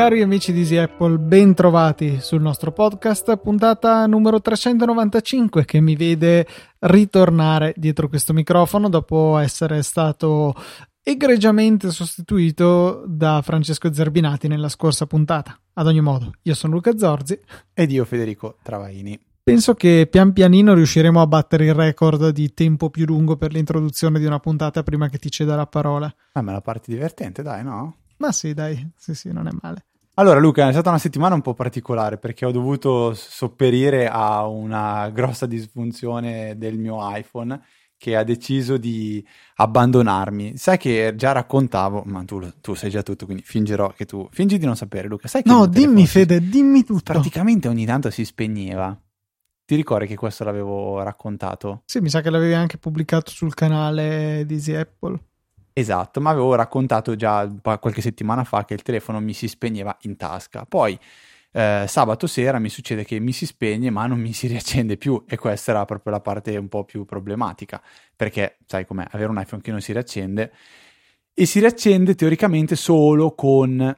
Cari amici di Easy Apple, ben trovati sul nostro podcast, puntata numero 395 che mi vede ritornare dietro questo microfono dopo essere stato egregiamente sostituito da Francesco Zerbinati nella scorsa puntata. Ad ogni modo, io sono Luca Zorzi ed io Federico Travaini. Penso che pian pianino riusciremo a battere il record di tempo più lungo per l'introduzione di una puntata prima che ti ceda la parola. Ah, ma la parte divertente, dai, no? Ma sì, dai, sì, sì, non è male. Allora, Luca, è stata una settimana un po' particolare perché ho dovuto sopperire a una grossa disfunzione del mio iPhone che ha deciso di abbandonarmi. Sai che già raccontavo, ma tu, tu sai già tutto, quindi fingerò che tu. Fingi di non sapere, Luca. Sai che no, dimmi, Fede, dimmi tutto. Praticamente ogni tanto si spegneva. Ti ricordi che questo l'avevo raccontato? Sì, mi sa che l'avevi anche pubblicato sul canale di Easy Apple. Esatto, ma avevo raccontato già qualche settimana fa che il telefono mi si spegneva in tasca. Poi eh, sabato sera mi succede che mi si spegne ma non mi si riaccende più e questa era proprio la parte un po' più problematica perché sai com'è avere un iPhone che non si riaccende e si riaccende teoricamente solo con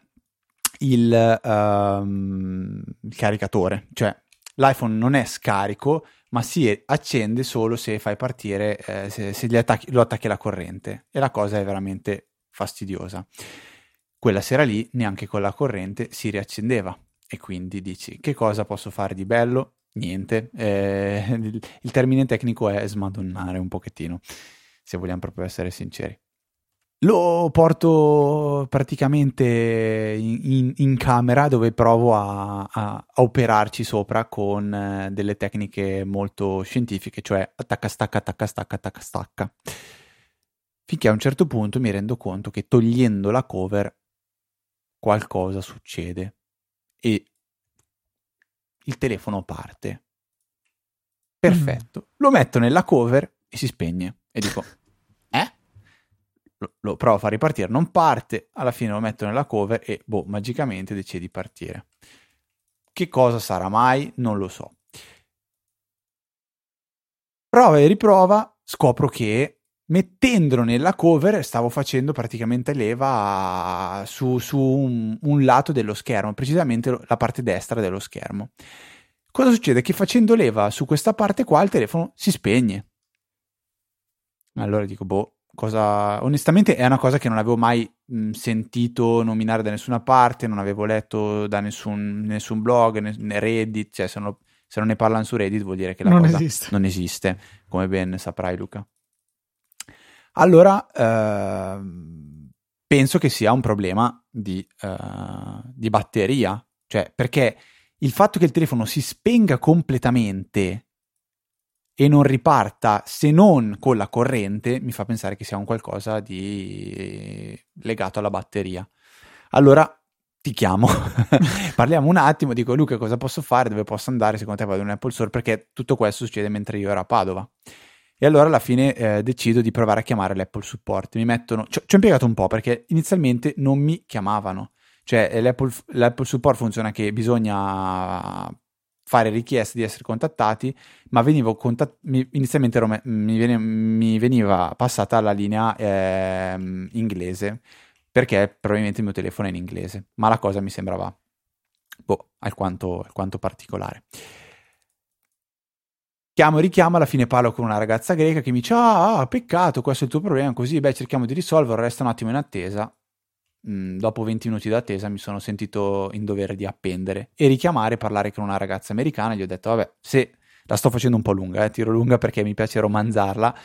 il, um, il caricatore, cioè l'iPhone non è scarico ma si accende solo se fai partire, eh, se, se attacchi, lo attacchi alla corrente e la cosa è veramente fastidiosa. Quella sera lì neanche con la corrente si riaccendeva e quindi dici che cosa posso fare di bello? Niente, eh, il, il termine tecnico è smadonnare un pochettino, se vogliamo proprio essere sinceri. Lo porto praticamente in, in, in camera dove provo a, a, a, operarci sopra con eh, delle tecniche molto scientifiche, cioè attacca, stacca, attacca, stacca, attacca, stacca. Finché a un certo punto mi rendo conto che togliendo la cover qualcosa succede e il telefono parte. Perfetto. Mm. Lo metto nella cover e si spegne. E dico, lo, lo provo a far ripartire, non parte, alla fine lo metto nella cover e boh, magicamente decide di partire. Che cosa sarà mai? Non lo so. Prova e riprova, scopro che mettendolo nella cover stavo facendo praticamente leva su, su un, un, lato dello schermo, precisamente la parte destra dello schermo. Cosa succede? Che facendo leva su questa parte qua il telefono si spegne. Allora dico, boh, cosa onestamente è una cosa che non avevo mai mh, sentito nominare da nessuna parte, non avevo letto da nessun, nessun blog, né, Reddit, cioè se non, se non, ne parlano su Reddit vuol dire che la non cosa esiste. non esiste, come ben saprai Luca. Allora, eh, penso che sia un problema di, eh, di batteria, cioè perché il fatto che il telefono si spenga completamente e non riparta se non con la corrente, mi fa pensare che sia un qualcosa di legato alla batteria. Allora ti chiamo, parliamo un attimo, dico Luca cosa posso fare, dove posso andare, secondo te vado in Apple Store, perché tutto questo succede mentre io ero a Padova. E allora alla fine eh, decido di provare a chiamare l'Apple Support. Mi mettono, ci ho impiegato un po' perché inizialmente non mi chiamavano. Cioè l'Apple, l'Apple Support funziona che bisogna fare richieste di essere contattati, ma venivo contat- inizialmente ero, mi, veniva, mi, veniva passata la linea eh, inglese, perché probabilmente il mio telefono è in inglese, ma la cosa mi sembrava boh, alquanto, alquanto particolare. Chiamo e richiamo, alla fine parlo con una ragazza greca che mi dice ah, ah peccato, questo è il tuo problema, così beh cerchiamo di risolverlo, resta un attimo in attesa mh, dopo 20 minuti d'attesa mi sono sentito in dovere di appendere e richiamare, parlare con una ragazza americana. Gli ho detto, vabbè, se la sto facendo un po' lunga, eh, tiro lunga perché mi piace romanzarla.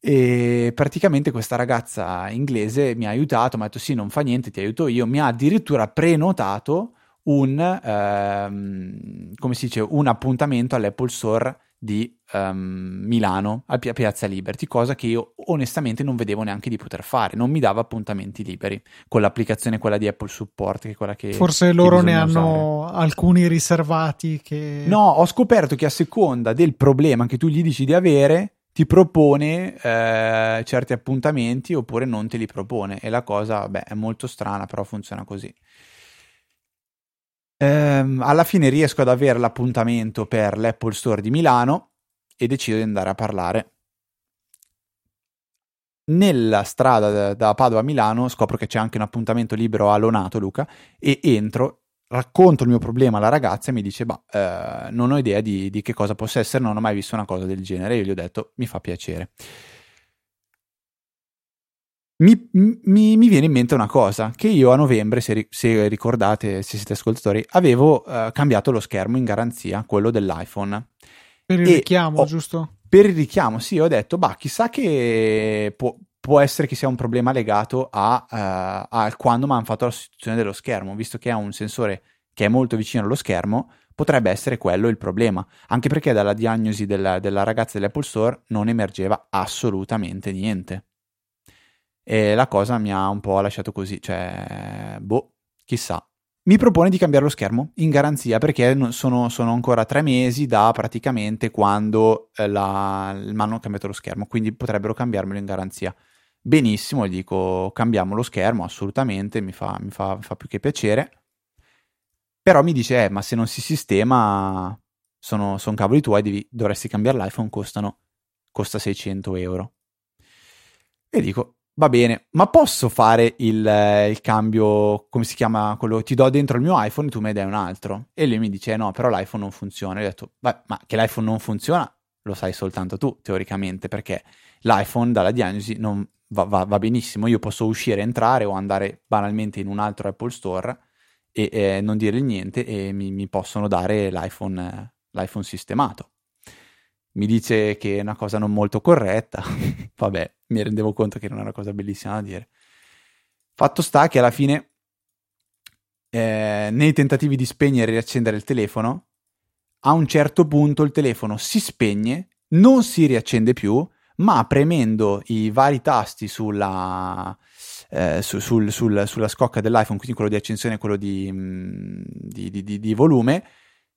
E praticamente questa ragazza inglese mi ha aiutato, mi ha detto sì, non fa niente, ti aiuto io. Mi ha addirittura prenotato un, ehm, dice, un appuntamento all'Apple Store di um, Milano a Piazza Liberty, cosa che io onestamente non vedevo neanche di poter fare, non mi dava appuntamenti liberi con l'applicazione quella di Apple Support, che è quella che forse loro ne hanno usare. alcuni riservati che No, ho scoperto che a seconda del problema che tu gli dici di avere ti propone eh, certi appuntamenti oppure non te li propone e la cosa beh, è molto strana, però funziona così. Ehm, alla fine riesco ad avere l'appuntamento per l'Apple Store di Milano e decido di andare a parlare. Nella strada da, Padova a Milano scopro che c'è anche un appuntamento libero a Lonato, Luca, e entro, racconto il mio problema alla ragazza e mi dice, bah, eh, non ho idea di, di che cosa possa essere, non ho mai visto una cosa del genere. Io gli ho detto, mi fa piacere. Mi, mi, mi, viene in mente una cosa, che io a novembre, se, se ricordate, se siete ascoltatori, avevo uh, cambiato lo schermo in garanzia, quello dell'iPhone. Per il e richiamo, ho, giusto? Per il richiamo, sì, ho detto, bah, chissà che può, può essere che sia un problema legato a, uh, a quando mi hanno fatto la sostituzione dello schermo, visto che ha un sensore che è molto vicino allo schermo, potrebbe essere quello il problema, anche perché dalla diagnosi della, della ragazza dell'Apple Store non emergeva assolutamente niente. E la cosa mi ha un po' lasciato così, cioè, boh, chissà. Mi propone di cambiare lo schermo in garanzia perché sono, sono ancora tre mesi da praticamente quando eh, mi hanno cambiato lo schermo, quindi potrebbero cambiarmelo in garanzia. Benissimo, gli dico cambiamo lo schermo, assolutamente, mi fa, mi fa, fa più che piacere. Però mi dice, eh, ma se non si sistema, sono, sono cavoli tuoi, devi, dovresti cambiare l'iPhone, costano, costa 600 euro. E dico, va bene, ma posso fare il, eh, il, cambio, come si chiama quello, ti do dentro il mio iPhone e tu me dai un altro. E lui mi dice, no, però l'iPhone non funziona. E io ho detto, ma che l'iPhone non funziona lo sai soltanto tu, teoricamente, perché l'iPhone dalla diagnosi non va, va, va benissimo. Io posso uscire, entrare o andare banalmente in un altro Apple Store e eh, non dire niente e mi, mi possono dare l'iPhone, eh, l'iPhone sistemato mi dice che è una cosa non molto corretta, vabbè, mi rendevo conto che non è una cosa bellissima da dire. Fatto sta che alla fine, eh, nei tentativi di spegnere e riaccendere il telefono, a un certo punto il telefono si spegne, non si riaccende più, ma premendo i vari tasti sulla, eh, su, sul, sul, sulla scocca dell'iPhone, quindi quello di accensione e quello di, mm, di, di, di volume,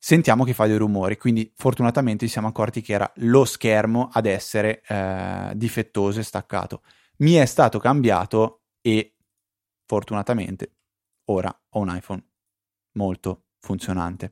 sentiamo che fa dei rumori, quindi fortunatamente ci siamo accorti che era lo schermo ad essere eh, difettoso e staccato. Mi è stato cambiato e fortunatamente ora ho un iPhone molto funzionante.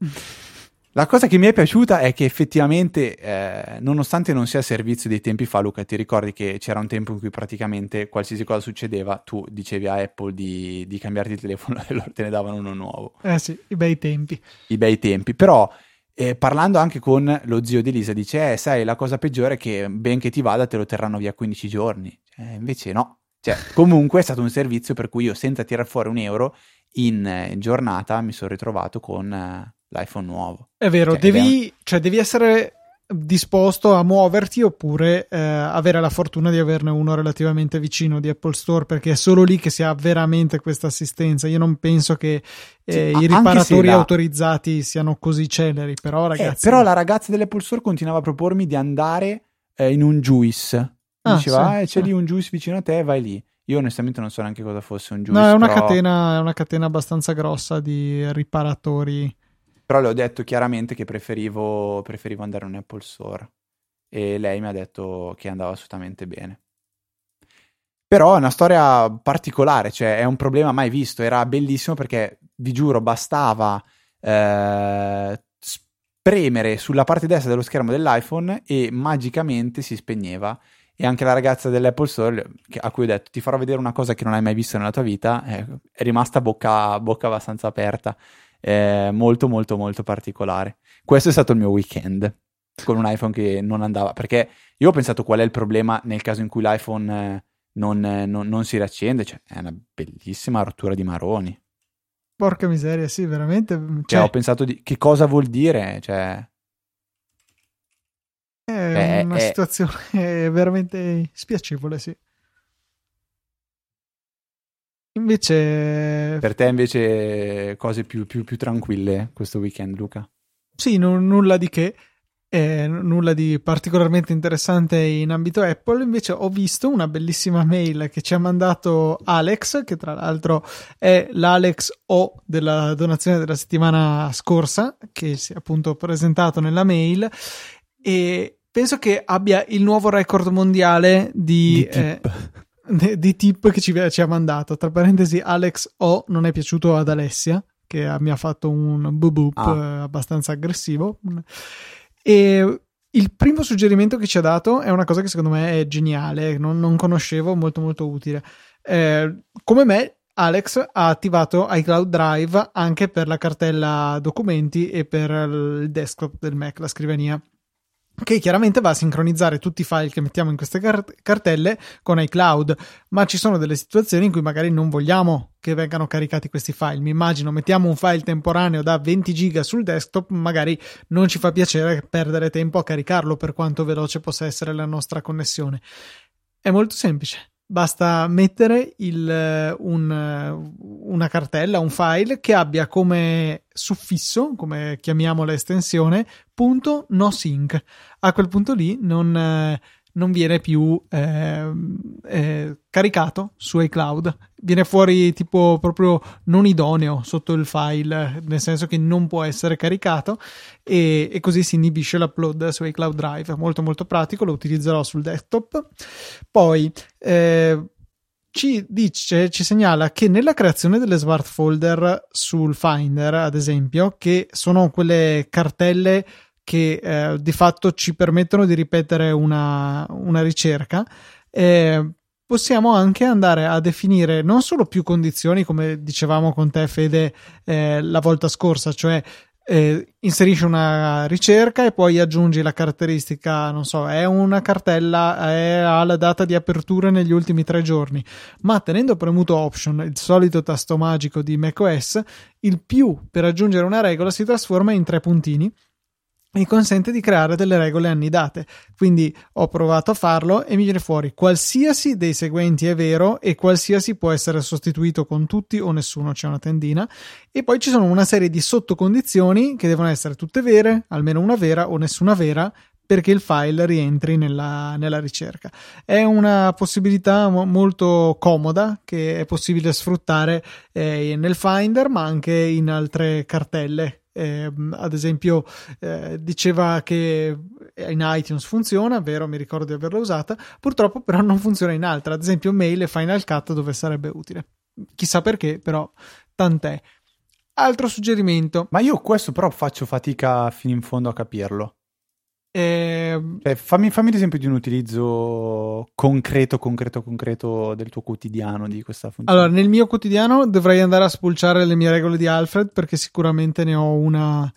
La cosa che mi è piaciuta è che effettivamente, eh, nonostante non sia a servizio dei tempi fa, Luca, ti ricordi che c'era un tempo in cui praticamente qualsiasi cosa succedeva, tu dicevi a Apple di, di cambiarti il telefono e loro te ne davano uno nuovo. Eh sì, i bei tempi. I bei tempi, però eh, parlando anche con lo zio di Lisa, dice, eh, sai, la cosa peggiore è che benché ti vada te lo terranno via 15 giorni. Eh, invece no. Cioè, comunque è stato un servizio per cui io senza tirare fuori un euro in, in eh, giornata mi sono ritrovato con eh, l'iPhone nuovo. È vero, cioè, devi, cioè, devi essere disposto a muoverti oppure eh, avere la fortuna di averne uno relativamente vicino di Apple Store perché è solo lì che si ha veramente questa assistenza. Io non penso che eh, sì, i riparatori la... autorizzati siano così celeri, però eh, ragazzi... Eh, però la ragazza dell'Apple Store continuava a propormi di andare eh, in un Juice. Ah, Diceva, sì, ah, c'è sì. lì un Juice vicino a te, vai lì. Io onestamente non so neanche cosa fosse un Juice. No, è una, però... catena, è una catena abbastanza grossa di riparatori però le ho detto chiaramente che preferivo, preferivo andare in un Apple Store. E lei mi ha detto che andava assolutamente bene. Però è una storia particolare, cioè è un problema mai visto, era bellissimo perché vi giuro bastava eh, premere sulla parte destra dello schermo dell'iPhone e magicamente si spegneva. E anche la ragazza dell'Apple Store a cui ho detto ti farò vedere una cosa che non hai mai visto nella tua vita eh, è rimasta bocca, bocca abbastanza aperta eh, molto molto molto particolare. Questo è stato il mio weekend con un iPhone che non andava, perché io ho pensato qual è il problema nel caso in cui l'iPhone eh, non, eh, non, non, si riaccende, cioè è una bellissima rottura di maroni. Porca miseria, sì, veramente. Cioè, cioè ho pensato di che cosa vuol dire, cioè... È una è, situazione veramente spiacevole, sì. Invece... Per te invece cose più, più, più tranquille questo weekend, Luca? Sì, n- nulla di che. Eh, nulla di particolarmente interessante in ambito Apple, invece ho visto una bellissima mail che ci ha mandato Alex, che tra l'altro è l'Alex O della donazione della settimana scorsa, che si è appunto presentato nella mail e penso che abbia il nuovo record mondiale di, di eh, di tip che ci, ci, ha mandato. Tra parentesi, Alex O non è piaciuto ad Alessia. che mi ha fatto un boop Ah. eh, abbastanza aggressivo. E il primo suggerimento che ci ha dato è una cosa che secondo me è geniale, non, non conoscevo, molto molto utile. Eh, come me, Alex ha attivato iCloud Drive anche per la cartella documenti e per il desktop del Mac, la scrivania che chiaramente va a sincronizzare tutti i file che mettiamo in queste car- cartelle con iCloud, ma ci sono delle situazioni in cui magari non vogliamo che vengano caricati questi file. Mi immagino mettiamo un file temporaneo da 20 giga sul desktop, magari non ci fa piacere perdere tempo a caricarlo per quanto veloce possa essere la nostra connessione. È molto semplice. Basta mettere il, un, una cartella, un file che abbia come suffisso, come chiamiamo l'estensione, punto no. A quel punto lì non, non viene più eh, eh, caricato su iCloud. Viene fuori tipo proprio non idoneo sotto il file, nel senso che non può essere caricato e, e così si inibisce l'upload su iCloud Drive. Molto molto pratico, lo utilizzerò sul desktop. Poi eh, ci dice, ci segnala che nella creazione delle smart folder sul Finder, ad esempio, che sono quelle cartelle che eh, di fatto ci permettono di ripetere una, una ricerca, eh, possiamo anche andare a definire non solo più condizioni, come dicevamo con te, Fede, eh, la volta scorsa, cioè eh, inserisci una ricerca e poi aggiungi la caratteristica, non so, è una cartella, è, ha la data di apertura negli ultimi tre giorni, ma tenendo premuto Option, il solito tasto magico di macOS, il più per aggiungere una regola si trasforma in tre puntini mi consente di creare delle regole annidate. Quindi ho provato a farlo e mi viene fuori qualsiasi dei seguenti è vero e qualsiasi può essere sostituito con tutti o nessuno, c'è una tendina. E poi ci sono una serie di sottocondizioni che devono essere tutte vere, almeno una vera o nessuna vera, perché il file rientri nella, nella ricerca. È una possibilità mo- molto comoda che è possibile sfruttare eh, nel Finder, ma anche in altre cartelle eh, ad esempio eh, diceva che in iTunes funziona, vero, mi ricordo di averla usata, purtroppo però non funziona in altre, ad esempio Mail e Final Cut dove sarebbe utile. Chissà perché, però tant'è. Altro suggerimento. Ma io questo però faccio fatica fino in fondo a capirlo. Eh, Cioè, fammi, fammi l'esempio di un utilizzo concreto, concreto, concreto del tuo quotidiano di questa funzione. allora, nel mio quotidiano dovrei andare a spulciare le mie regole di Alfred perché sicuramente ne ho una.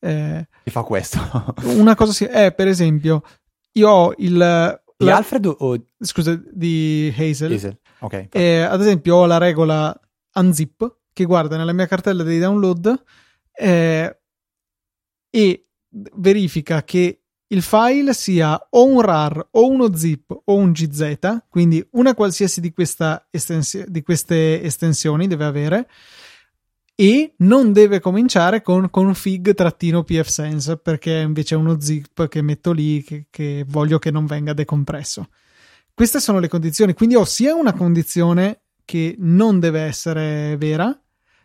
Eh, Che fa questo? una cosa sì, è per esempio, io ho il. Di la- Alfred o scusa, di Hazel. Hazel? Ok. Eh, ad esempio, ho la regola unzip che guarda nella mia cartella dei download eh, e verifica che il file sia o un RAR o uno zip o un GZ, quindi una qualsiasi di, estensio- di queste estensioni deve avere e non deve cominciare con config-pfsense perché invece è uno zip che metto lì che, che voglio che non venga decompresso. Queste sono le condizioni, quindi ho sia una condizione che non deve essere vera,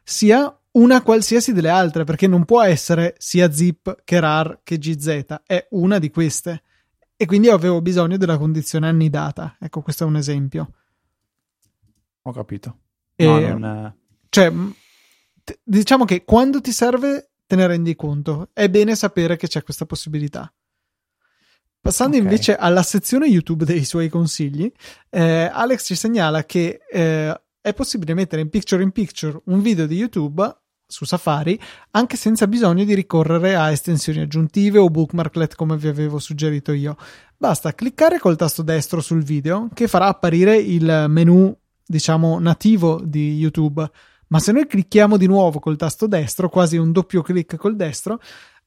sia una qualsiasi delle altre, perché non può essere sia zip che rar che gz, è una di queste. E quindi avevo bisogno della condizione annidata. Ecco, questo è un esempio. Ho capito. E- No, non- Cioè, t- diciamo che quando ti serve te ne rendi conto. È bene sapere che c'è questa possibilità. Passando Ok. invece alla sezione YouTube dei suoi consigli, eh, Alex ci segnala che eh, è possibile mettere in picture in picture un video di YouTube su Safari anche senza bisogno di ricorrere a estensioni aggiuntive o bookmarklet come vi avevo suggerito io. Basta cliccare col tasto destro sul video che farà apparire il menu, diciamo, nativo di YouTube. Ma se noi clicchiamo di nuovo col tasto destro, quasi un doppio clic col destro,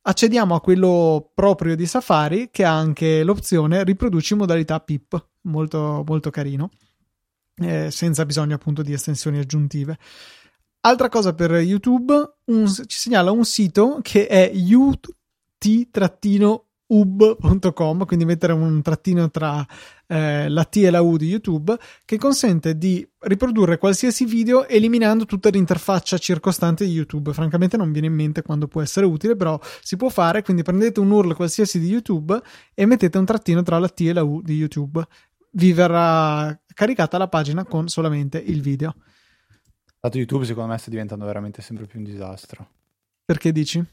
accediamo a quello proprio di Safari che ha anche l'opzione riproduci in modalità PIP, molto, molto carino, eh, senza bisogno appunto di estensioni aggiuntive. Altra cosa per YouTube, un- ci segnala un sito che è ut-ub.com, quindi mettere un trattino tra eh, la T e la U di YouTube, che consente di riprodurre qualsiasi video eliminando tutta l'interfaccia circostante di YouTube. Francamente non viene in mente quando può essere utile, però si può fare, quindi prendete un URL qualsiasi di YouTube e mettete un trattino tra la T e la U di YouTube. Vi verrà caricata la pagina con solamente il video. Dato YouTube secondo me sta diventando veramente sempre più un disastro. Perché dici?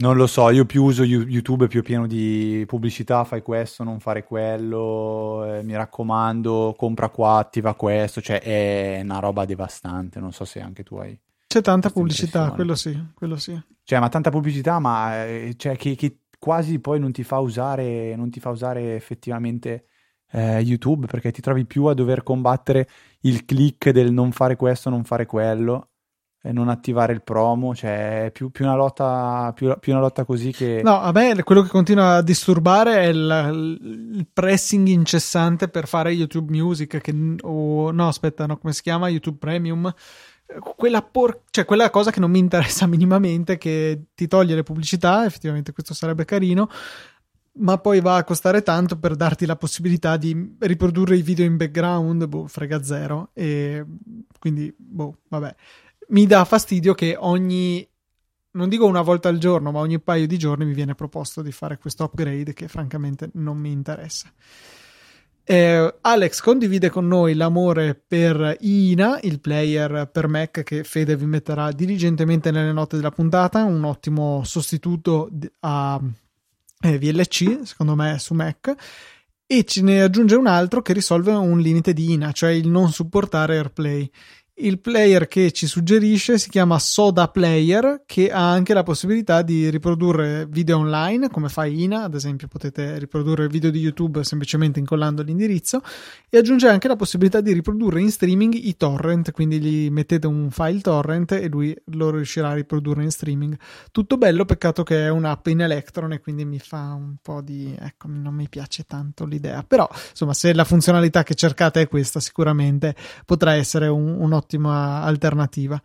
Non lo so, io più uso YouTube più pieno di pubblicità, fai questo, non fare quello, eh, mi raccomando, compra qua, attiva questo, cioè è una roba devastante, non so se anche tu hai. C'è tanta pubblicità, quello sì, quello sì. Cioè, ma tanta pubblicità, ma eh, cioè, che, che, quasi poi non ti fa usare, non ti fa usare effettivamente eh, YouTube perché ti trovi più a dover combattere il click del non fare questo, non fare quello e non attivare il promo, cioè più, più, una lotta, più, più, una lotta così che... No, a me quello che continua a disturbare è il, il pressing incessante per fare YouTube Music, che, o no, aspetta, no, come si chiama? YouTube Premium. Quella, por- cioè, quella cosa che non mi interessa minimamente, che ti toglie le pubblicità, effettivamente questo sarebbe carino, ma poi va a costare tanto per darti la possibilità di riprodurre i video in background, boh, frega zero, e quindi, boh, vabbè mi dà fastidio che ogni non dico una volta al giorno, ma ogni paio di giorni mi viene proposto di fare questo upgrade che francamente non mi interessa. Eh, Alex condivide con noi l'amore per Ina, il player per Mac che Fede vi metterà diligentemente nelle note della puntata, un ottimo sostituto a eh, VLC, secondo me, su Mac. E ce ne aggiunge un altro che risolve un limite di Ina, cioè il non supportare AirPlay. Il player che ci suggerisce si chiama Soda Player, che ha anche la possibilità di riprodurre video online, come fa Ina, ad esempio potete riprodurre video di YouTube semplicemente incollando l'indirizzo, e aggiunge anche la possibilità di riprodurre in streaming i torrent, quindi gli mettete un file torrent e lui lo riuscirà a riprodurre in streaming. Tutto bello, peccato che è un'app in Electron e quindi mi fa un po' di... ecco, non mi piace tanto l'idea, però insomma se la funzionalità che cercate è questa, sicuramente potrà essere un, un ottimo un'ottima alternativa.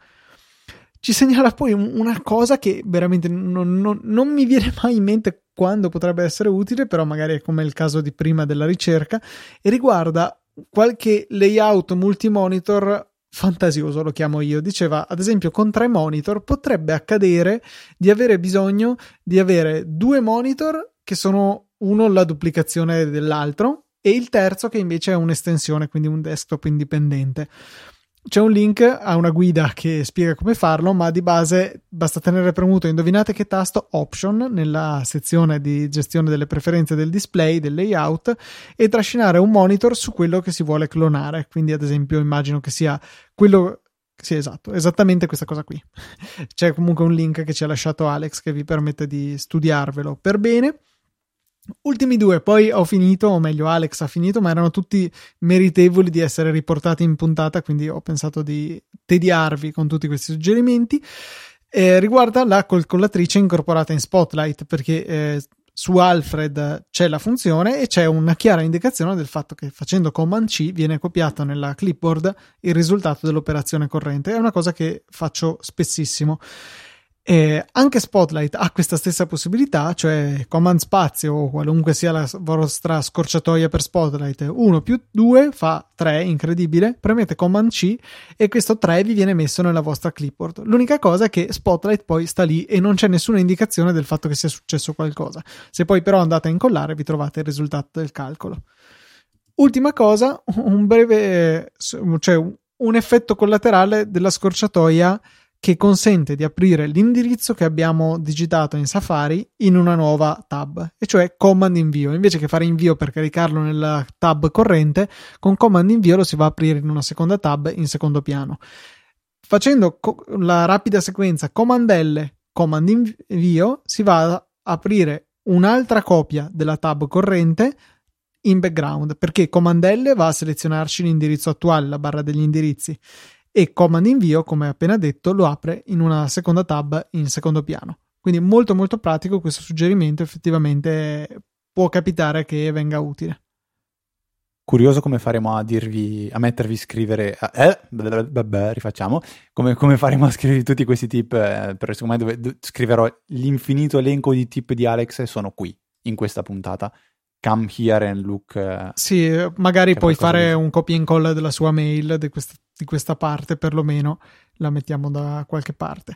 Ci segnala poi una cosa che veramente non, non, non mi viene mai in mente quando potrebbe essere utile, però magari è come il caso di prima della ricerca, e riguarda qualche layout multimonitor fantasioso, lo chiamo io. Diceva, ad esempio, con tre monitor potrebbe accadere di avere bisogno di avere due monitor che sono uno la duplicazione dell'altro e il terzo che invece è un'estensione, quindi un desktop indipendente. C'è un link a una guida che spiega come farlo, ma di base basta tenere premuto, indovinate che tasto, Option, nella sezione di gestione delle preferenze del display, del layout, e trascinare un monitor su quello che si vuole clonare. Quindi, ad esempio, immagino che sia quello sì, esatto, esattamente questa cosa qui. C'è comunque un link che ci ha lasciato Alex che vi permette di studiarvelo per bene. Ultimi due, poi ho finito, o meglio Alex ha finito, ma erano tutti meritevoli di essere riportati in puntata, quindi ho pensato di tediarvi con tutti questi suggerimenti. Eh, riguarda la calcolatrice incorporata in Spotlight, perché eh, su Alfred c'è la funzione e c'è una chiara indicazione del fatto che facendo Command C viene copiato nella clipboard il risultato dell'operazione corrente. È una cosa che faccio spessissimo. E anche Spotlight ha questa stessa possibilità, cioè Command Spazio o qualunque sia la vostra scorciatoia per Spotlight, 1 più 2 fa 3, incredibile, premete Command C e questo 3 vi viene messo nella vostra clipboard. L'unica cosa è che Spotlight poi sta lì e non c'è nessuna indicazione del fatto che sia successo qualcosa. Se poi però andate a incollare vi trovate il risultato del calcolo. Ultima cosa, un breve, cioè un effetto collaterale della scorciatoia che consente di aprire l'indirizzo che abbiamo digitato in Safari in una nuova tab, e cioè command invio. Invece che fare invio per caricarlo nella tab corrente, con command invio lo si va a aprire in una seconda tab in secondo piano. Facendo co- la rapida sequenza command L, command invio, si va a aprire un'altra copia della tab corrente in background, perché command L va a selezionarci l'indirizzo attuale, la barra degli indirizzi e Command Invio, come appena detto, lo apre in una seconda tab in secondo piano. Quindi molto molto pratico questo suggerimento, effettivamente può capitare che venga utile. Curioso come faremo a dirvi, a mettervi a scrivere, eh, vabbè, rifacciamo, come, come, faremo a scrivere tutti questi tip, eh, per me dove, scriverò l'infinito elenco di tip di Alex e sono qui, in questa puntata come here and look. Uh, sì, magari puoi fare di... un copia e incolla della sua mail di questa, di questa, parte, perlomeno la mettiamo da qualche parte.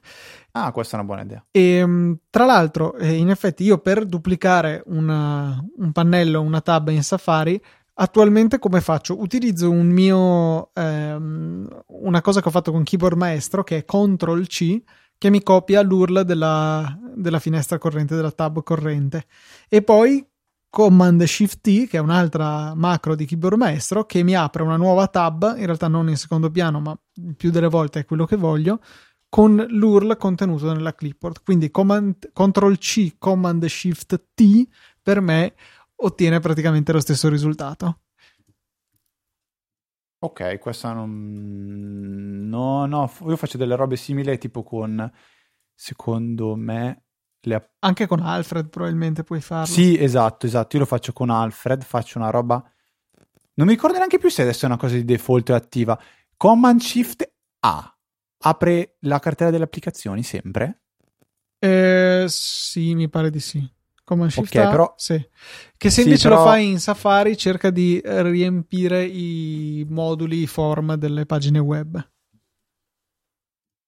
Ah, questa è una buona idea. E ehm, tra l'altro, eh, in effetti, io per duplicare una, un pannello, una tab in Safari, Attualmente come faccio? Utilizzo un mio ehm, una cosa che ho fatto con Keyboard Maestro che è Ctrl C che mi copia l'URL della, della finestra corrente, della tab corrente e poi Command Shift T, che è un'altra macro di Keyboard Maestro, che mi apre una nuova tab, in realtà non in secondo piano, ma più delle volte è quello che voglio, con l'URL contenuto nella clipboard. Quindi Ctrl C, Command Shift T per me ottiene praticamente lo stesso risultato. Ok, questa non... No, no, io faccio delle robe simili tipo con, secondo me, le... Anche con Alfred probabilmente puoi farlo. Sì, esatto, esatto. Io lo faccio con Alfred, faccio una roba... Non mi ricordo neanche più se adesso è una cosa di default o attiva. Command Shift A. Apre la cartella delle applicazioni sempre? Eh, sì, mi pare di sì. Command Shift okay, A, però... sì. Che se invece sì, però... lo fai in Safari cerca di riempire i moduli form delle pagine web.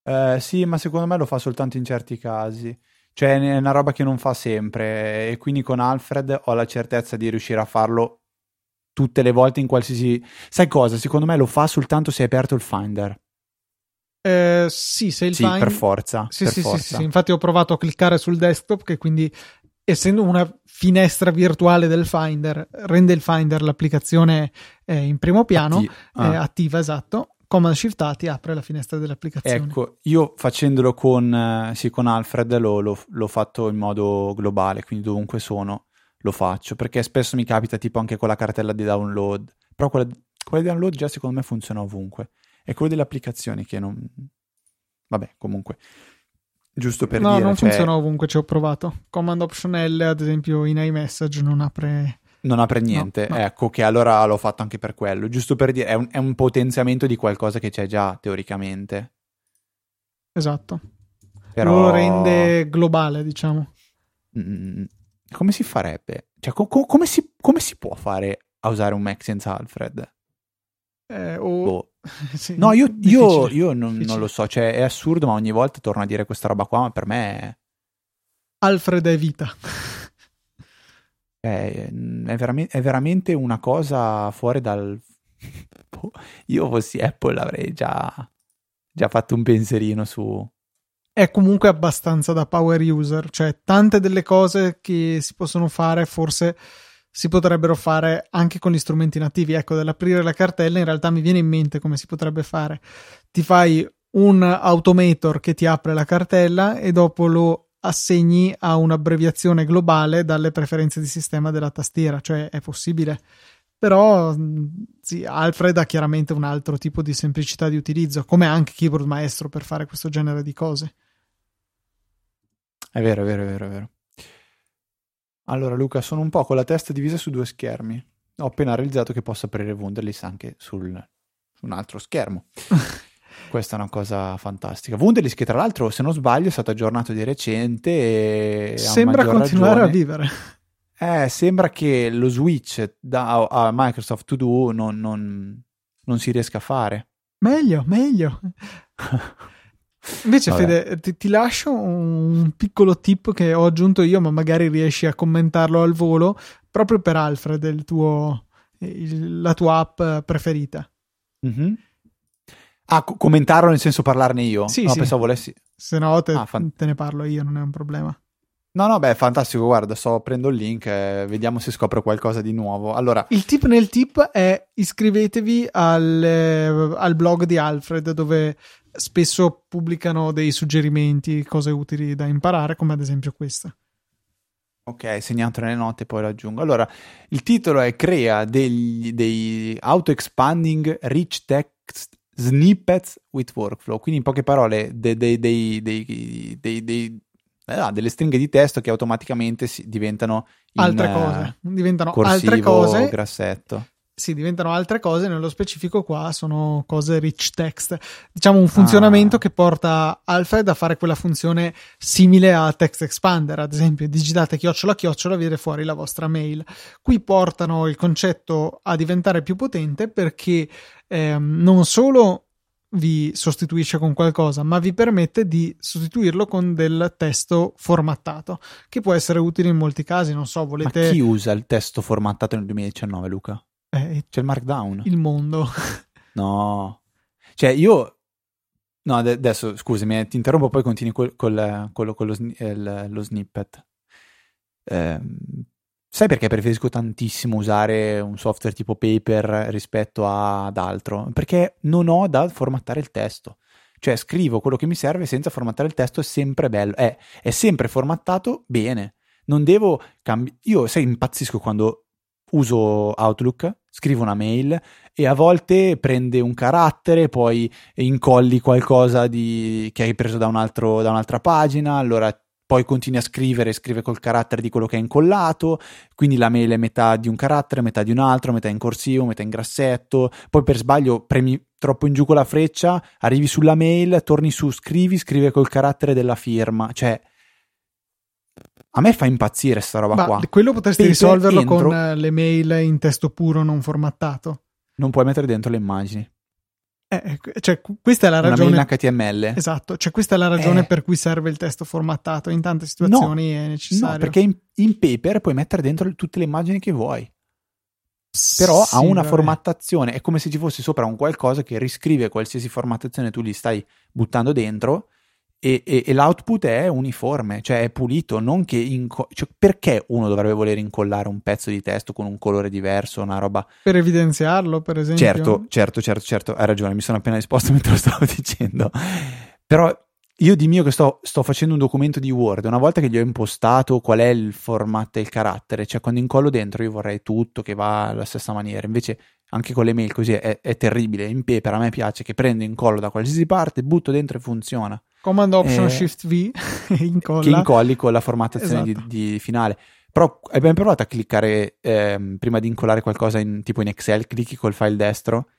Eh, sì, ma secondo me lo fa soltanto in certi casi. Cioè, è una roba che non fa sempre. E quindi con Alfred ho la certezza di riuscire a farlo tutte le volte in qualsiasi. Sai cosa? Secondo me lo fa soltanto se hai aperto il Finder. Eh, sì, se il sì, Finder. per forza. Sì, per sì, forza. Sì, sì, Infatti, ho provato a cliccare sul desktop, che quindi, essendo una finestra virtuale del Finder, rende il Finder l'applicazione eh, in primo piano, Atti- ah. eh, attiva, esatto. Command Shift A ti apre la finestra dell'applicazione. Ecco, io facendolo con, eh, sì, con Alfred lo, lo, l'ho fatto in modo globale, quindi dovunque sono lo faccio, perché spesso mi capita tipo anche con la cartella di download, però quella, quella di download già secondo me funziona ovunque, è quello delle applicazioni che non... Vabbè, comunque, giusto per no, dire... No, non cioè... funziona ovunque, ci ho provato. Command Option L, ad esempio, in iMessage non apre non apre niente, no, no. ecco che allora l'ho fatto anche per quello, giusto per dire, è un, è un potenziamento di qualcosa che c'è già teoricamente. Esatto. Però... Lo rende globale, diciamo. Mm, come si farebbe? Cioè, co- co- come, si, come, si, può fare a usare un Mac senza Alfred? Eh, o... Boh. sì, no, io, io, io non, non, lo so, cioè è assurdo, ma ogni volta torno a dire questa roba qua, ma per me... È... Alfred è vita. È, è, veramente, è veramente una cosa fuori dal... Boh, io fossi Apple avrei già, già fatto un pensierino su... È comunque abbastanza da power user, cioè tante delle cose che si possono fare forse si potrebbero fare anche con gli strumenti nativi. Ecco, dall'aprire la cartella in realtà mi viene in mente come si potrebbe fare. Ti fai un automator che ti apre la cartella e dopo lo assegni a un'abbreviazione globale dalle preferenze di sistema della tastiera, cioè è possibile. Però sì, Alfred ha chiaramente un altro tipo di semplicità di utilizzo, come anche Keyboard Maestro per fare questo genere di cose. È vero, è vero, è vero, è vero. Allora Luca, sono un po' con la testa divisa su due schermi. Ho appena realizzato che posso aprire Wunderlist anche sul, su un altro schermo. Questa è una cosa fantastica. Wunderlist che tra l'altro, se non sbaglio, è stato aggiornato di recente e sembra continuare ragione, a vivere. Eh, sembra che lo switch da, a Microsoft To Do non, non, non si riesca a fare. Meglio, meglio. Invece, Vabbè. Fede, ti, ti, lascio un piccolo tip che ho aggiunto io, ma magari riesci a commentarlo al volo, proprio per Alfred, tuo, il, la tua app preferita. Mm-hmm. Ah, co- commentarlo nel senso parlarne io? Sì, no, sì. pensavo volessi... Se no te, ah, fan... te ne parlo io, non è un problema. No, no, beh, fantastico, guarda, sto prendo il link, eh, vediamo se scopro qualcosa di nuovo. Allora... Il tip nel tip è iscrivetevi al, eh, al blog di Alfred dove spesso pubblicano dei suggerimenti, cose utili da imparare, come ad esempio questa. Ok, segnato nelle note, poi lo aggiungo. Allora, il titolo è Crea degli, dei auto-expanding rich text snippets with workflow, quindi in poche parole de, de, de, dei, eh, delle stringhe di testo che automaticamente si, diventano altre cose, diventano corsivo, altre cose, grassetto. Sì, diventano altre cose, nello specifico qua sono cose rich text. Diciamo un funzionamento ah. che porta Alfred a fare quella funzione simile a Text Expander, ad esempio, digitate chiocciola chiocciola, viene fuori la vostra mail. Qui portano il concetto a diventare più potente perché ehm, non solo vi sostituisce con qualcosa, ma vi permette di sostituirlo con del testo formattato, che può essere utile in molti casi. Non so, volete. Ma chi usa il testo formattato nel 2019, Luca? Eh, C'è il markdown. Il mondo. no. Cioè, io... No, adesso, scusami, eh, ti interrompo, poi continui col, col, col, con lo, il, lo snippet. Eh, sai perché preferisco tantissimo usare un software tipo Paper rispetto ad altro? Perché non ho da formattare il testo. Cioè, scrivo quello che mi serve senza formattare il testo, è sempre bello. È, è sempre formattato bene. Non devo cambiare. Io, sai, impazzisco quando uso Outlook, scrivo una mail e a volte prende un carattere, poi incolli qualcosa di... che hai preso da, un altro, da un'altra pagina, allora poi continui a scrivere, scrive col carattere di quello che è incollato, quindi la mail è metà di un carattere, metà di un altro, metà in corsivo, metà in grassetto, poi per sbaglio premi troppo in giù con la freccia, arrivi sulla mail, torni su, scrivi, scrive col carattere della firma, cioè a me fa impazzire sta roba Ma qua. Quello potresti Paper risolverlo entro, con eh, le mail in testo puro non formattato. Non puoi mettere dentro le immagini. Eh, cioè, questa è la ragione. Una HTML. Esatto, cioè questa è la ragione eh. per cui serve il testo formattato. In tante situazioni no, è necessario. No, perché in, in, paper puoi mettere dentro tutte le immagini che vuoi. Però sì, ha una vabbè. formattazione, è come se ci fosse sopra un qualcosa che riscrive qualsiasi formattazione tu gli stai buttando dentro e, e, e, l'output è uniforme, cioè è pulito, non che inco- cioè, perché uno dovrebbe voler incollare un pezzo di testo con un colore diverso, una roba per evidenziarlo, per esempio. Certo, certo, certo, certo, hai ragione, mi sono appena risposto mentre lo stavo dicendo. Però io di mio che sto, sto, facendo un documento di Word, una volta che gli ho impostato qual è il format e il carattere, cioè quando incollo dentro io vorrei tutto che va alla stessa maniera, invece anche con le mail così è, è terribile, in paper a me piace che prendo incollo da qualsiasi parte, butto dentro e funziona. Command Option eh, Shift V incolla. Che incolli con la formattazione esatto. di, di, finale. Però abbiamo provato a cliccare ehm, prima di incollare qualcosa in, tipo in Excel, clicchi col file destro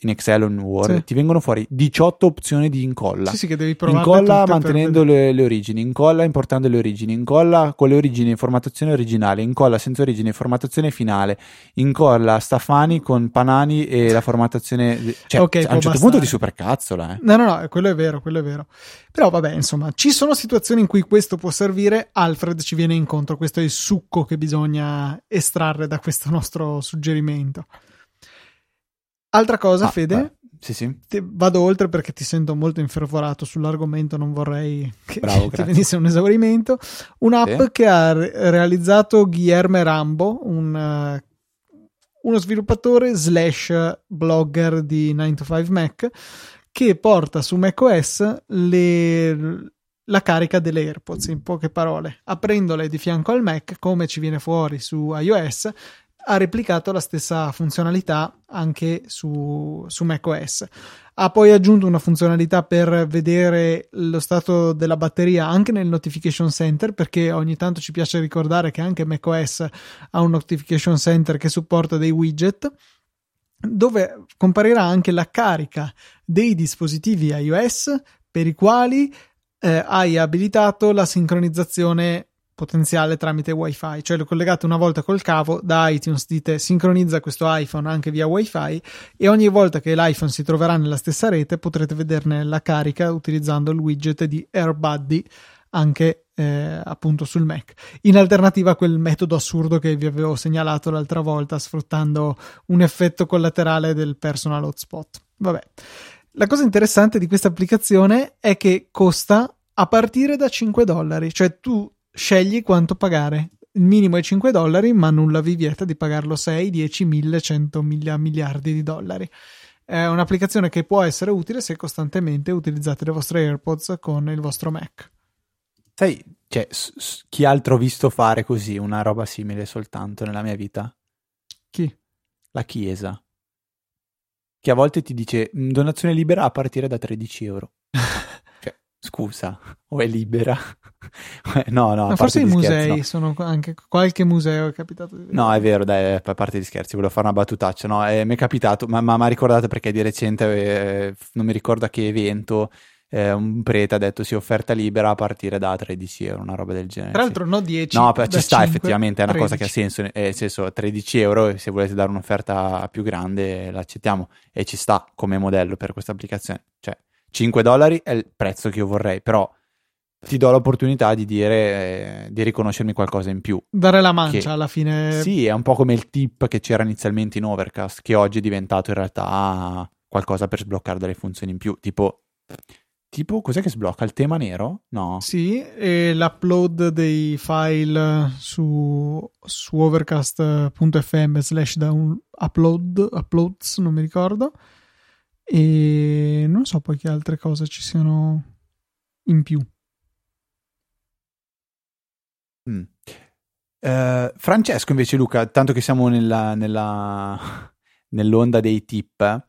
in Excel o in Word, sì. ti vengono fuori 18 opzioni di incolla. Sì, sì, che devi provare. Incolla mantenendo le, le, origini, incolla importando le origini, incolla con le origini in formattazione originale, incolla senza origini in formattazione finale, incolla Stafani con Panani e la formattazione... Cioè, okay, a un certo bastare. punto ti supercazzola. Eh. No, no, no, quello è vero, quello è vero. Però vabbè, insomma, ci sono situazioni in cui questo può servire, Alfred ci viene incontro, questo è il succo che bisogna estrarre da questo nostro suggerimento. Altra cosa, ah, Fede. Beh, sì, sì. Vado oltre perché ti sento molto infervorato sull'argomento, non vorrei che, Bravo, che venisse un esaurimento. Un'app sì. che ha re- realizzato Guillermo Rambo, un, uh, uno sviluppatore slash blogger di 9 to 5 Mac, che porta su macOS le, la carica delle AirPods, in poche parole. Aprendole di fianco al Mac, come ci viene fuori su iOS, ha replicato la stessa funzionalità anche su, su macOS. Ha poi aggiunto una funzionalità per vedere lo stato della batteria anche nel Notification Center, perché ogni tanto ci piace ricordare che anche macOS ha un Notification Center che supporta dei widget dove comparirà anche la carica dei dispositivi iOS per i quali eh, hai abilitato la sincronizzazione potenziale tramite wifi, cioè lo collegate una volta col cavo da iTunes, dite sincronizza questo iPhone anche via wifi e ogni volta che l'iPhone si troverà nella stessa rete potrete vederne la carica utilizzando il widget di AirBuddy anche eh, appunto sul Mac. In alternativa a quel metodo assurdo che vi avevo segnalato l'altra volta sfruttando un effetto collaterale del personal hotspot. Vabbè. La cosa interessante di questa applicazione è che costa a partire da 5 dollari, cioè tu scegli quanto pagare. Il minimo è 5 dollari, ma nulla vi vieta di pagarlo 6, 10, 1000, 100 mila miliardi di dollari. È un'applicazione che può essere utile se costantemente utilizzate le vostre AirPods con il vostro Mac. Sai, cioè, s- s- chi altro ho visto fare così una roba simile soltanto nella mia vita? Chi? La Chiesa. Che a volte ti dice mm, donazione libera a partire da 13 euro. Scusa, o è libera? no, no. Ma forse i musei scherzi, no. sono anche qualche museo è capitato di No, è vero, dai, a parte di scherzi, volevo fare una battutaccia, no, eh, mi è capitato, ma mi ha ricordato perché di recente, eh, non mi ricordo a che evento, eh, un prete ha detto sì, offerta libera a partire da 13 euro, una roba del genere. Tra l'altro sì. no 10. No, ci sta 5, effettivamente, è una 13. cosa che ha senso, eh, nel senso 13 euro se volete dare un'offerta più grande l'accettiamo e ci sta come modello per questa applicazione, cioè 5 dollari è il prezzo che io vorrei, però ti do l'opportunità di dire, eh, di riconoscermi qualcosa in più. Dare la mancia Che- alla fine. Sì, è un po' come il tip che c'era inizialmente in Overcast, che oggi è diventato in realtà qualcosa per sbloccare delle funzioni in più, tipo, tipo cos'è che sblocca? Il tema nero? No. Sì, e l'upload dei file su, su overcast.fm slash upload, uploads, non mi ricordo. E non so poi che altre cose ci siano in più. Mm. Eh, Francesco invece Luca, tanto che siamo nella, nella- nell'onda dei tip,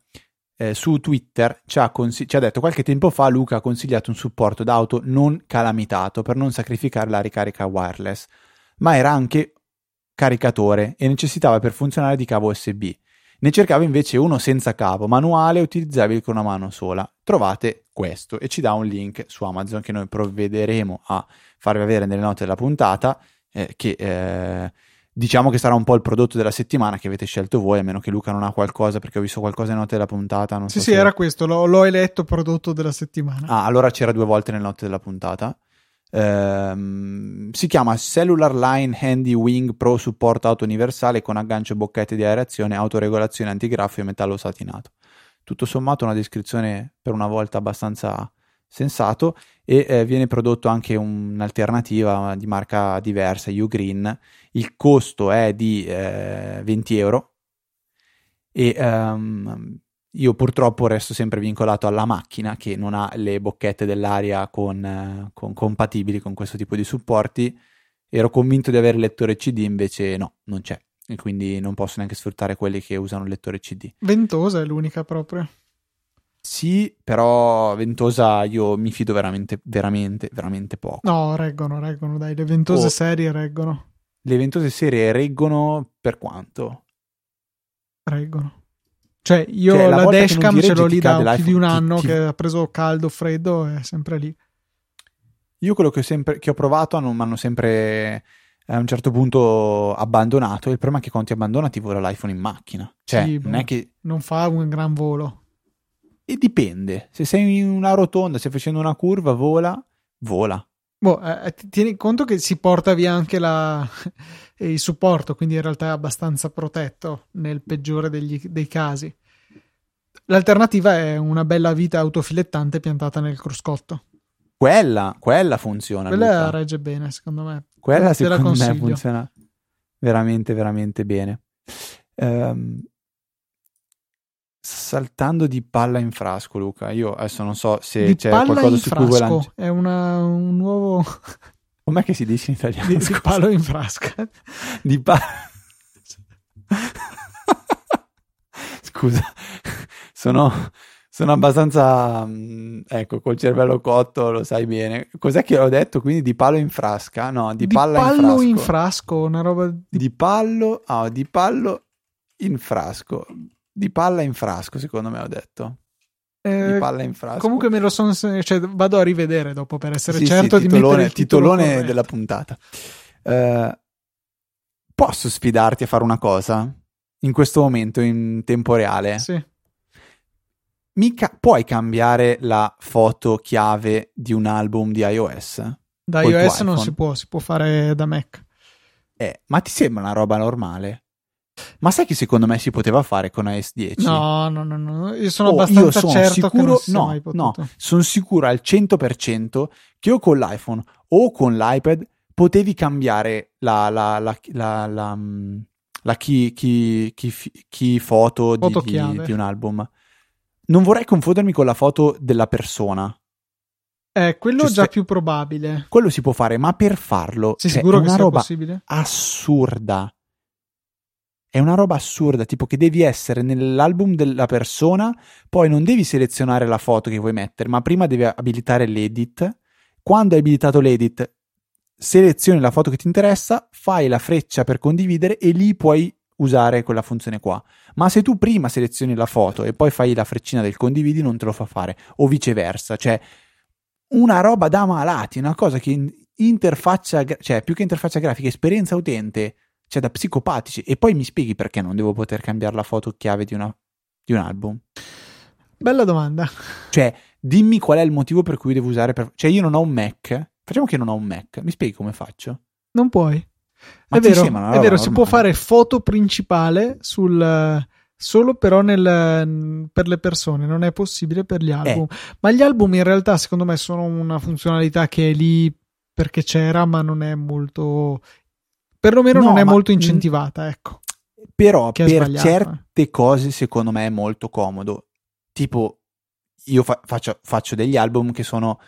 eh, su Twitter ci ha, consi- ci ha detto qualche tempo fa Luca ha consigliato un supporto d'auto non calamitato per non sacrificare la ricarica wireless, ma era anche caricatore e necessitava per funzionare di cavo USB. Ne cercava invece uno senza cavo, manuale, utilizzabile con una mano sola. Trovate questo e ci dà un link su Amazon che noi provvederemo a farvi avere nelle note della puntata, eh, che eh, diciamo che sarà un po' il prodotto della settimana che avete scelto voi, a meno che Luca non ha qualcosa, perché ho visto qualcosa nelle note della puntata. Sì, so sì, se- era questo, l'ho, l'ho eletto prodotto della settimana. Ah, allora c'era due volte nelle note della puntata. Ehm, si chiama Cellular Line Handy Wing Pro Supporto Auto Universale con aggancio bocchette di aerazione, autoregolazione antigraffio e metallo satinato. Tutto sommato una descrizione per una volta abbastanza sensato e eh, viene prodotto anche un'alternativa di marca diversa, Ugreen. Il costo è di eh, 20 euro e ehm, io purtroppo resto sempre vincolato alla macchina che non ha le bocchette dell'aria con, eh, con- compatibili con questo tipo di supporti. Ero convinto di avere il lettore CD, invece no, non c'è. E quindi non posso neanche sfruttare quelli che usano il lettore CD. Ventosa è l'unica proprio. Sì, però Ventosa io mi fido veramente, veramente, veramente poco. No, reggono, reggono, dai, le ventose Oh. serie reggono, Le Ventose serie reggono per quanto? reggono. Cioè, io Cioè, la la dashcam ce l'ho lì da più di un anno ti- ti- che ha preso caldo, freddo, è sempre lì. Io quello che ho, sempre, che ho provato hanno, mi hanno sempre a un certo punto abbandonato. Il problema è che quando ti abbandona ti vola l'iPhone in macchina. Cioè, Sì, non è che. Non fa un gran volo. E dipende. Se sei in una rotonda, stai facendo una curva, vola, vola. Boh, eh, ti- tieni conto che si porta via anche la- il supporto, quindi in realtà è abbastanza protetto nel peggiore degli- dei casi. L'alternativa è una bella vita autofilettante piantata nel cruscotto. Quella, quella funziona. Quella Luca. regge bene, secondo me. Quella te secondo me funziona veramente, veramente bene. Ehm, saltando di palla in frasco, Luca. Io adesso non so se Di c'è palla qualcosa su cui vuoi frasco lanciare. è una- un nuovo Com'è che si dice in italiano? di, di palo in frasca. Di pa- Scusa, sono, sono abbastanza, mm, ecco, col cervello cotto, lo sai bene. Cos'è che ho detto? Quindi di palo in frasca? No, di, Di palla in frasco. in frasco, una roba di Di pallo, ah, di pallo in frasco. Di palla in frasco, secondo me ho detto. Di eh, palla in frasco. Comunque me lo sono cioè, vado a rivedere dopo per essere Sì, sì, certo di titolone, mettere il titolo titolone corretto. della puntata. Eh, posso sfidarti a fare una cosa? In questo momento, in tempo reale? Sì. Mica puoi cambiare la foto chiave di un album di iOS? Da iOS non si può, si può fare da Mac. Eh, ma ti sembra una roba normale? Ma sai che secondo me si poteva fare con iOS 10? No, no, no, no. Io sono Oh, abbastanza io sono certo che non sicuro, si sia no, no, sono sicuro al 100% che o con l'iPhone o con l'iPad potevi cambiare la, la, la, la, la, mm, la key, key, key, key foto, di- Foto di, di un album. Non vorrei confondermi con la foto della persona. Eh, quello Cioè, è già più probabile. Quello si può fare, ma per farlo Sei cioè, sicuro è che una roba possibile? assurda. È una roba assurda, tipo che devi essere nell'album della persona, poi non devi selezionare la foto che vuoi mettere, ma prima devi abilitare l'edit. Quando hai abilitato l'edit, selezioni la foto che ti interessa, fai la freccia per condividere e lì puoi usare quella funzione qua. Ma se tu prima selezioni la foto e poi fai la freccina del condividi, non te lo fa fare, o viceversa. Cioè, una roba da malati, una cosa che in- interfaccia, cioè più che interfaccia grafica, esperienza utente, cioè da psicopatici. E poi mi spieghi perché non devo poter cambiare la foto chiave di, una- di un album? Bella domanda. Cioè, dimmi qual è il motivo per cui devo usare. Per... Cioè, io non ho un Mac. Facciamo che non ho un Mac, mi spieghi come faccio? Non puoi. Ma è vero, è vero si può fare foto principale sul solo però nel, per le persone, non è possibile per gli album. Eh. Ma gli album in realtà secondo me sono una funzionalità che è lì perché c'era, ma non è molto perlomeno no, non è molto incentivata, ecco. Però per certe cose secondo me è molto comodo. Tipo io fa- faccio, faccio, degli album che sono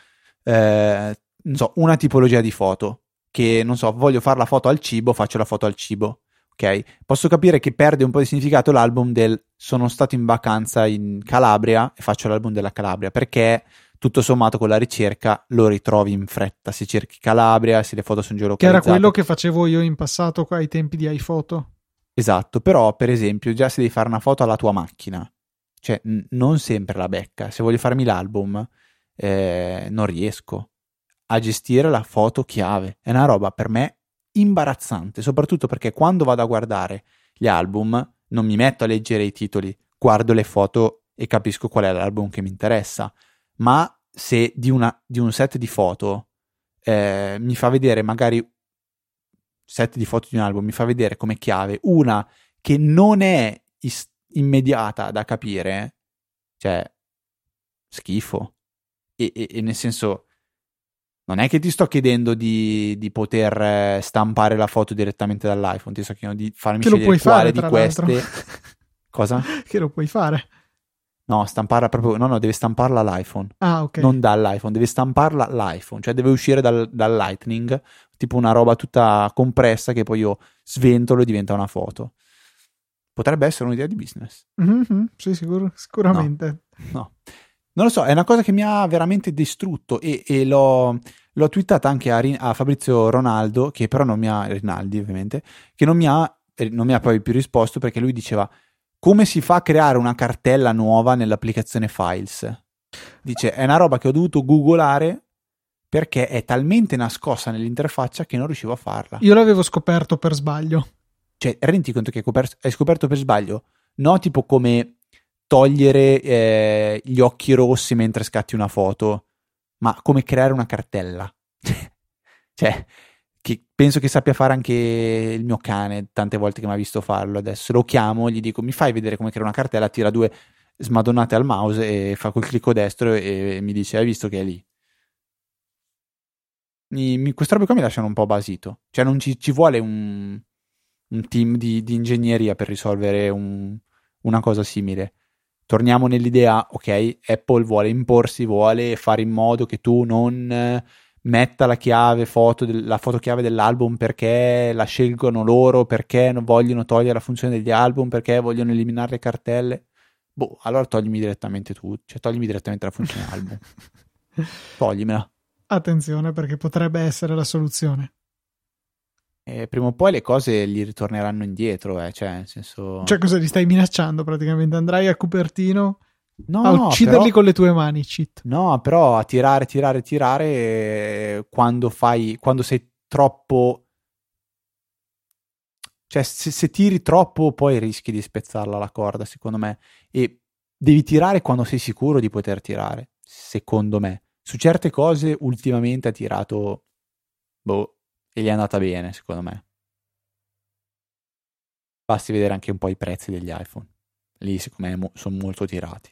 eh, non so, una tipologia di foto che non so, voglio fare la foto al cibo, faccio la foto al cibo ok? Posso capire che perde un po' di significato l'album del sono stato in vacanza in Calabria e faccio l'album della Calabria, perché tutto sommato con la ricerca lo ritrovi in fretta, se cerchi Calabria, se le foto sono geolocalizzate. Che era quello che facevo io in passato ai tempi di iPhoto. Esatto, però per esempio già se devi fare una foto alla tua macchina, cioè n- non sempre la becca, se voglio farmi l'album eh, non riesco a gestire la foto chiave, è una roba per me imbarazzante, soprattutto perché quando vado a guardare gli album non mi metto a leggere i titoli, guardo le foto e capisco qual è l'album che mi interessa, ma se di, una, di un set di foto eh, mi fa vedere magari set di foto di un album mi fa vedere come chiave una che non è is- immediata da capire, cioè schifo. E, e, e nel senso, non è che ti sto chiedendo di, di, poter eh, stampare la foto direttamente dall'iPhone, ti sto chiedendo di farmi che scegliere quale fare, di queste. Cosa? che lo puoi fare. No, stamparla proprio. No, no, deve stamparla l'iPhone. Ah, ok. Non dall'iPhone, deve stamparla l'iPhone, cioè deve uscire dal, dal Lightning, tipo una roba tutta compressa che poi io sventolo e diventa una foto. Potrebbe essere un'idea di business. Mm-hmm, sì, sicuro, sicuramente. no. no. Non lo so, è una cosa che mi ha veramente distrutto e, e l'ho, l'ho, twittata anche a, a, Fabrizio Ronaldo, che però non mi ha, Rinaldi ovviamente, che non mi, ha, eh, non mi ha poi più risposto perché lui diceva come si fa a creare una cartella nuova nell'applicazione Files? Dice, è una roba che ho dovuto googolare perché è talmente nascosta nell'interfaccia che non riuscivo a farla. Io l'avevo scoperto per sbaglio. Cioè, rendi conto che hai scoperto per sbaglio? No, tipo come togliere eh, gli occhi rossi mentre scatti una foto, ma come creare una cartella. cioè, che penso che sappia fare anche il mio cane tante volte che mi ha visto farlo. Adesso lo chiamo, gli dico mi fai vedere come creare una cartella, tira due smadonnate al mouse e fa col clicco destro e mi dice hai visto che è lì. Mi, mi, queste robe qua mi lasciano un po' basito. Cioè non ci, ci vuole un, un team di, di, ingegneria per risolvere un, una cosa simile torniamo nell'idea, ok, Apple vuole imporsi, vuole fare in modo che tu non metta la chiave foto, la foto chiave dell'album perché la scelgono loro, perché non vogliono togliere la funzione degli album, perché vogliono eliminare le cartelle. Boh, allora toglimi direttamente tu, cioè toglimi direttamente la funzione album. Toglimela. Attenzione perché potrebbe essere la soluzione. E prima o poi le cose gli ritorneranno indietro, eh, cioè, nel senso... Cioè, cosa li stai minacciando praticamente? Andrai a Cupertino no, a ucciderli però... con le tue mani, cheat. No, però a tirare, tirare, tirare eh, quando fai, quando sei troppo... Cioè, se, se tiri troppo poi rischi di spezzarla la corda, secondo me. E devi tirare quando sei sicuro di poter tirare, secondo me. Su certe cose ultimamente ha tirato... Boh, e gli è andata bene, secondo me. Basti vedere anche un po' i prezzi degli iPhone. Lì, secondo me, mo- sono molto tirati.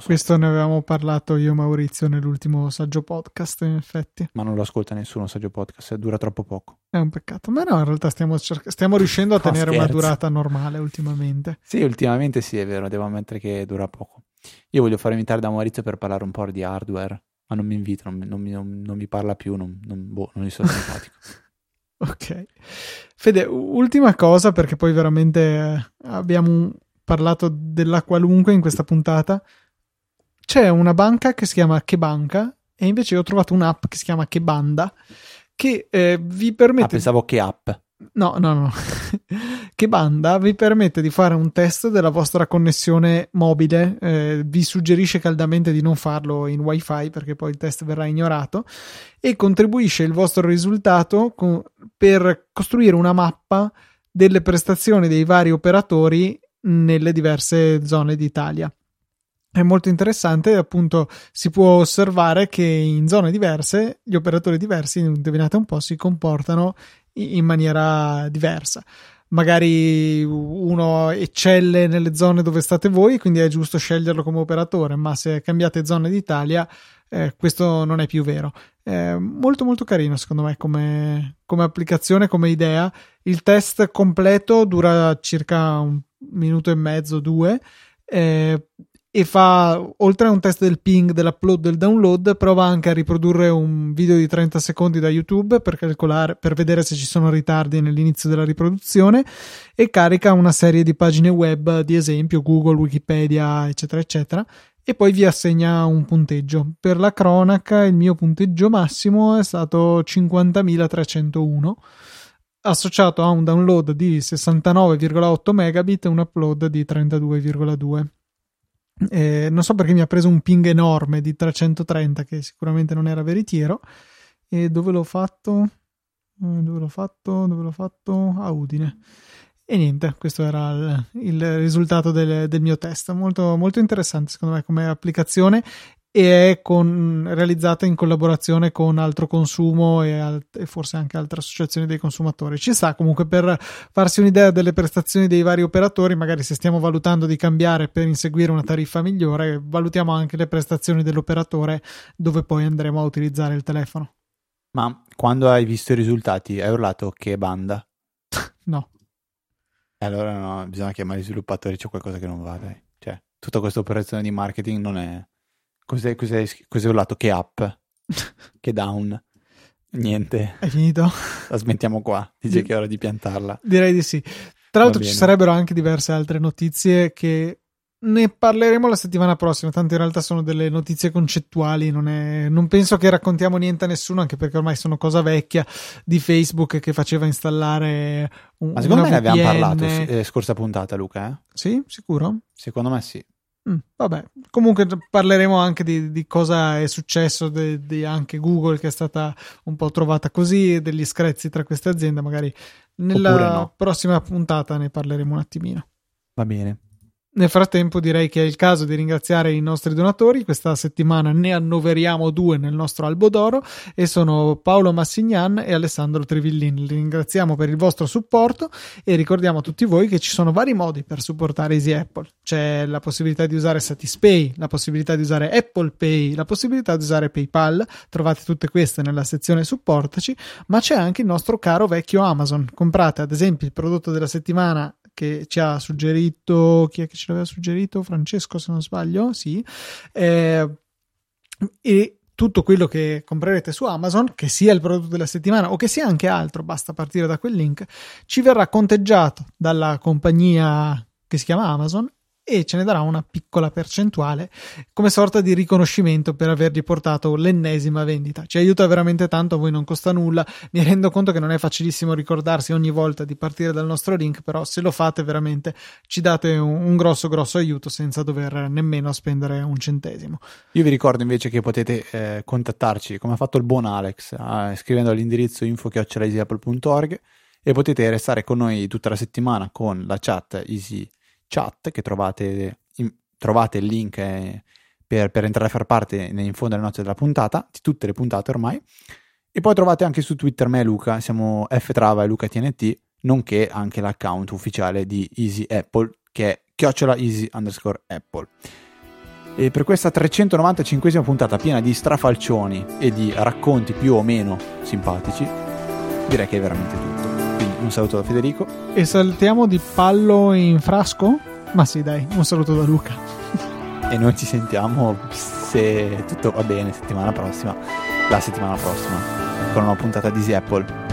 So. Questo ne avevamo parlato io e Maurizio nell'ultimo saggio podcast, in effetti. Ma non lo ascolta nessuno saggio podcast, dura troppo poco. È un peccato, ma no, in realtà stiamo, cerca- stiamo riuscendo a no, tenere scherzo. una durata normale ultimamente. Sì, ultimamente sì, è vero, devo ammettere che dura poco. Io voglio fare invitare da Maurizio per parlare un po' di hardware ma non mi invita, non, non, non, non mi parla più, non, boh, non gli sono simpatico. ok. Fede, ultima cosa, perché poi veramente eh, abbiamo parlato della qualunque in questa puntata. C'è una banca che si chiama Kebanka e invece ho trovato un'app che si chiama Kebanda che eh, vi permette... Ah, pensavo che app. No, no, no. che banda vi permette di fare un test della vostra connessione mobile. Eh, vi suggerisce caldamente di non farlo in wifi perché poi il test verrà ignorato e contribuisce il vostro risultato con, per costruire una mappa delle prestazioni dei vari operatori nelle diverse zone d'Italia. È molto interessante, appunto si può osservare che in zone diverse gli operatori diversi in un determinato un po' si comportano in maniera diversa. Magari uno eccelle nelle zone dove state voi, quindi è giusto sceglierlo come operatore, ma se cambiate zone d'Italia, eh, questo non è più vero. È molto molto carino secondo me come, come applicazione, come idea. Il test completo dura circa un minuto e mezzo, due. Eh, e fa oltre a un test del ping, dell'upload, del download, prova anche a riprodurre un video di 30 secondi da YouTube per calcolare, per vedere se ci sono ritardi nell'inizio della riproduzione e carica una serie di pagine web di esempio, Google, Wikipedia, eccetera, eccetera. E poi vi assegna un punteggio. Per la cronaca, il mio punteggio massimo è stato 50.301 associato a un download di 69,8 megabit e un upload di 32,2. Eh, non so perché mi ha preso un ping enorme di 330 che sicuramente non era veritiero. E dove l'ho fatto? Eh, dove l'ho fatto? Dove l'ho fatto? A Udine. E niente, questo era il, il risultato del, del, mio test. Molto, molto interessante secondo me come applicazione e è con, realizzata in collaborazione con Altro Consumo e, alt, e, forse anche altre associazioni dei consumatori. Ci sta comunque per farsi un'idea delle prestazioni dei vari operatori, magari se stiamo valutando di cambiare per inseguire una tariffa migliore, valutiamo anche le prestazioni dell'operatore dove poi andremo a utilizzare il telefono. Ma quando hai visto i risultati hai urlato che banda? no. Allora no, bisogna chiamare i sviluppatori, c'è qualcosa che non va, dai. Cioè, tutta questa operazione di marketing non è Cos'è, cos'è, cos'è urlato? Che up? che down? Niente. È finito? La smettiamo qua. Dice che è ora di piantarla. Direi di sì. Tra l'altro ci sarebbero anche diverse altre notizie che ne parleremo la settimana prossima, tanto in realtà sono delle notizie concettuali, non, è, non, penso che raccontiamo niente a nessuno, anche perché ormai sono cosa vecchia di Facebook che faceva installare un Ma secondo me ne abbiamo parlato eh, scorsa puntata, Luca. Eh? Sì, sicuro? Secondo me sì. Mm, vabbè, comunque parleremo anche di, di cosa è successo di, di, anche Google che è stata un po' trovata così, degli screzi tra queste aziende, magari nella no. prossima puntata ne parleremo un attimino. Va bene. Nel frattempo direi che è il caso di ringraziare i nostri donatori, questa settimana ne annoveriamo due nel nostro albo d'oro e sono Paolo Massignan e Alessandro Trivillin. Li ringraziamo per il vostro supporto e ricordiamo a tutti voi che ci sono vari modi per supportare Easy Apple. C'è la possibilità di usare Satispay, la possibilità di usare Apple Pay, la possibilità di usare PayPal, trovate tutte queste nella sezione supportaci, ma c'è anche il nostro caro vecchio Amazon. Comprate ad esempio il prodotto della settimana che ci ha suggerito, chi è che ce l'aveva suggerito? Francesco se non sbaglio, sì. Eh, e tutto quello che comprerete su Amazon, che sia il prodotto della settimana o che sia anche altro, basta partire da quel link, ci verrà conteggiato dalla compagnia che si chiama Amazon e ce ne darà una piccola percentuale come sorta di riconoscimento per avergli portato l'ennesima vendita. Ci aiuta veramente tanto, a voi non costa nulla. Mi rendo conto che non è facilissimo ricordarsi ogni volta di partire dal nostro link, però se lo fate veramente ci date un, un grosso grosso aiuto senza dover nemmeno spendere un centesimo. Io vi ricordo invece che potete eh, contattarci come ha fatto il buon Alex eh, scrivendo all'indirizzo info.easyapple.org e potete restare con noi tutta la settimana con la chat Easy chat che trovate, in, trovate il link eh, per, per, entrare a far parte in fondo alle note della puntata, di tutte le puntate ormai. E poi trovate anche su Twitter me e Luca, siamo ftrava e Luca TNT, nonché anche l'account ufficiale di Easy Apple che è chiocciola easy underscore apple. E per questa 395esima puntata piena di strafalcioni e di racconti più o meno simpatici, direi che è veramente tutto. Quindi un saluto da Federico. E saltiamo di pallo in frasco? Ma sì, dai, un saluto da Luca. e noi ci sentiamo se tutto va bene settimana prossima, la settimana prossima, con una puntata di Easy Apple.